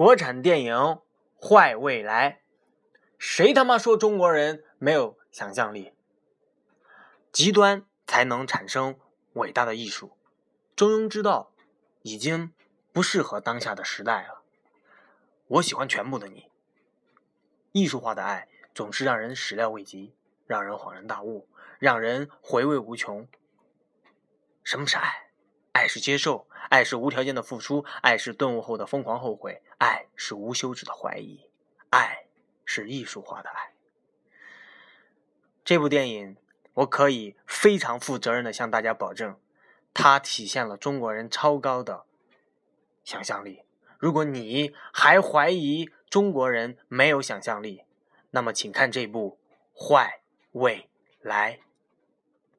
国产电影坏未来，谁他妈说中国人没有想象力？极端才能产生伟大的艺术。中庸之道已经不适合当下的时代了。我喜欢全部的你。艺术化的爱总是让人始料未及，让人恍然大悟，让人回味无穷。什么是爱？爱是接受，爱是无条件的付出，爱是顿悟后的疯狂后悔，爱是无休止的怀疑，爱是艺术化的爱。这部电影，我可以非常负责任的向大家保证，它体现了中国人超高的想象力。如果你还怀疑中国人没有想象力，那么请看这部《坏未来》。